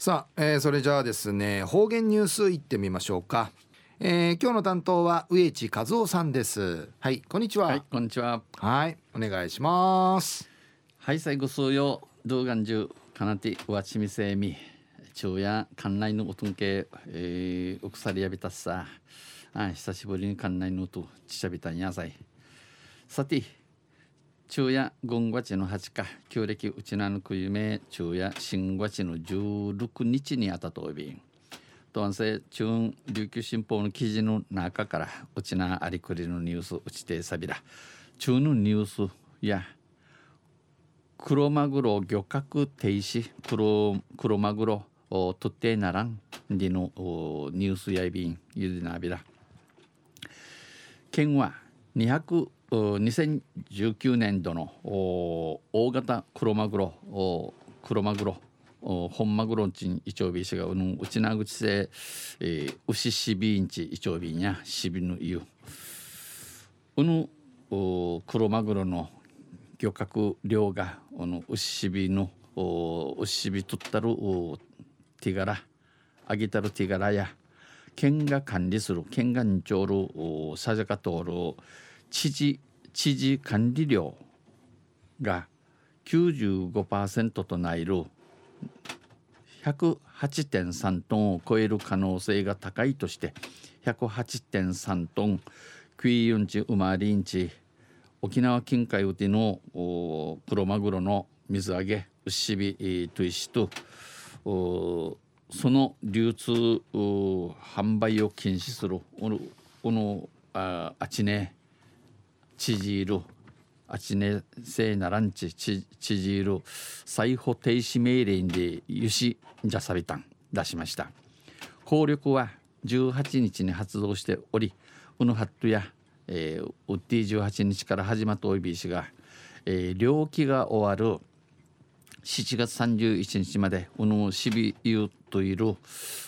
さあ、えー、それじゃあですね方言ニュースいってみましょうか、えー、今日の担当は植地和夫さんです。はいこんにちは。はいこんにちは。はいお願いします。はい最後数曜動画中かなてわちみせみ昼夜館内の音けえー、お鎖やびたっさ。あ久しぶりに館内の音ちしゃびたんやさい。さて昼夜5月の8日旧暦うちなぬく夢昼夜新月の16日にあたとびとんせ中琉球新報の記事の中からうちなありくりのニュースうちてさびら。中のニュースやクロマグロ漁獲停止クロクロマグロとってならんでのニュースやいびんゆでなびら。県は200 2019年度の大型クロマグロクロマグロ本マグロンチンイチョウビーシがうぬうちなぐちせ、えー、牛しびんちイチョウビンやしびぬゆ。うぬクロマグロの漁獲量がうぬ牛しびの牛しびとったるティガラあげたるティガラや県が管理する県がんちょるさじゃかとおる知事知事管理料が95%となる108.3トンを超える可能性が高いとして108.3トンクイユンチウマリンチ沖縄近海うてのクロマグロの水揚げウシビトイシとその流通販売を禁止するこのああちねちじる。あちねせいならんち。ちちじる。再保停止命令でゆしじゃさびたん。出しました。効力は18日に発動しておりうぬはっとや、えー、ウッディ18日から始まったおいびしが、えー、漁期が終わる。7月31日までうぬしびゆといる。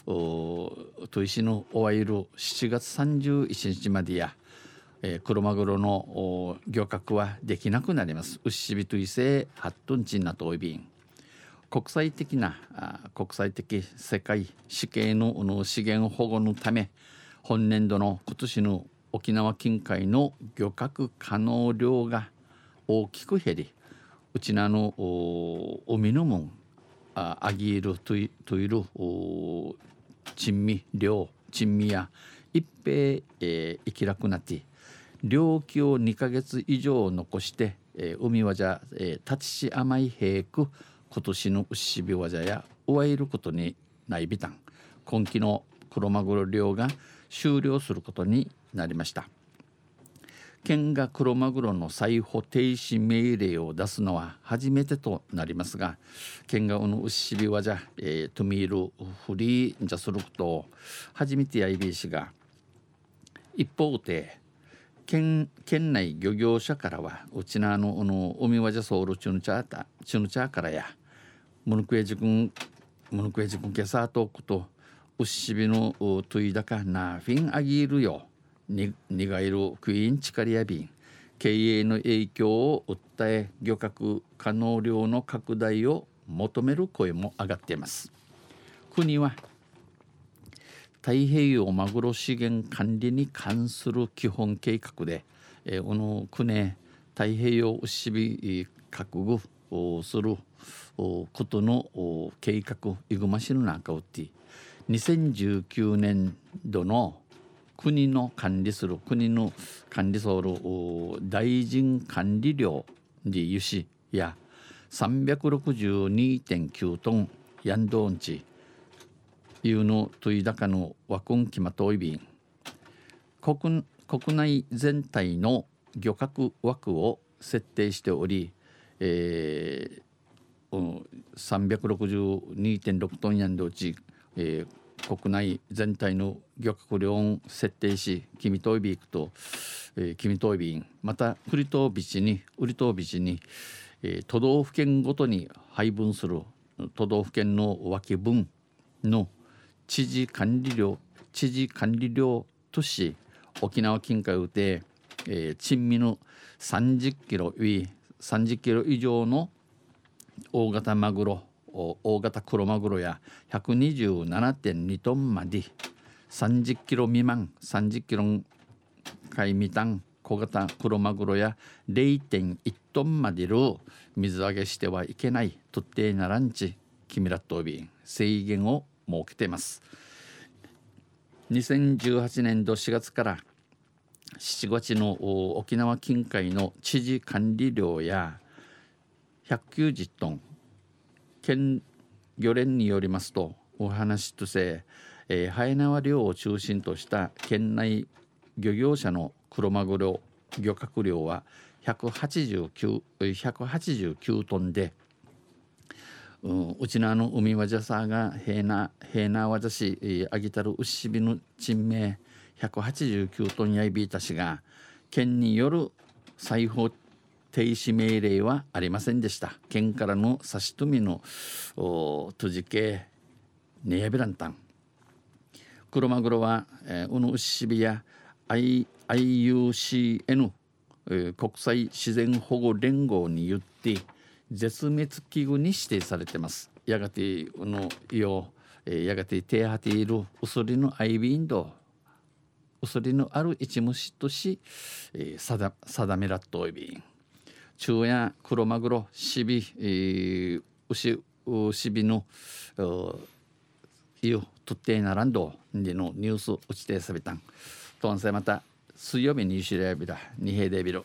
といしのおわゆる。7月31日までや。えー、クロマグロの漁獲はできなくなります。ウッシビトイセハットンチンナトイビン国際的な国際的世界死刑のの資源保護のため本年度の今年の沖縄近海の漁獲可能量が大きく減りうちなの海のもんああぎるといといる珍味量珍味や一平、えー、生きなくなって領域を2ヶ月以上残して、えー、海はじゃ、えー、立ちし甘い平く今年の牛日わじゃや終えることにないびたん今季のクロマグロ漁が終了することになりました。県がクロマグロの再保停止命令を出すのは初めてとなりますが県がこの牛日はじゃ、えー、トミールフリーじゃすることを初めてやいびいしが一方で県県内漁業者からはうちなのの海わじゃソウルチュヌチャータチュヌチャーからやムヌクエジ君ムヌクエジ君ケサートクとウッシビのトゥイダカナフィンアギールよにがいるクイーンチカリアビン経営の影響を訴え漁獲可能量の拡大を求める声も上がっています。国は太平洋マグロ資源管理に関する基本計画で、えー、この国太平洋牛び覚悟をすることの計画イグマシの中をって2019年度の国の管理する国の管理する大臣管理量で油脂や362.9トンヤンドーンチいうのといだかのワクンキマトイビン国国内全体の漁獲枠を設定しており、えー、362.6トンやんでうち、えー、国内全体の漁獲量を設定し君といびくと、えー、君といびんまた栗とビチに売りとビチに、えー、都道府県ごとに配分する都道府県の脇分の知事管理料知事管理料都市沖縄近海で、えー、珍味の30キロ30キロ以上の大型マグロ大型クロマグロや127.2トンまで30キロ未満30キロ海未満小型クロマグロや0.1トンまでる水揚げしてはいけないとってならんちキミラット便制限を設けています。2018年度4月から7月の沖縄近海の知事管理量や190トン県漁連によりますとお話とせ、えー、ハエ縄漁を中心とした県内漁業者のクロマグロ漁獲量は189 189トンで、うん、うちのあの海わじゃさが平な平なわじゃしあぎたる牛びの珍名189トンやいびいたしが県による裁縫停止命令はありませんでした。県からの差し止めのとじけねやびらんたん。クロマグロは、えー、うのうしびや I IUCN、えー、国際自然保護連合によって絶滅危惧に指定されてます。やがてのよ、えー、やがて手当ているうそりのアイビンドそれのある一虫とし、えー、定定めらっといびん。中や黒マグロシビ、えー、牛シビのいとってならんどでのニュース打ちてさびたん。とんせまた水曜日にしれびら二平でびる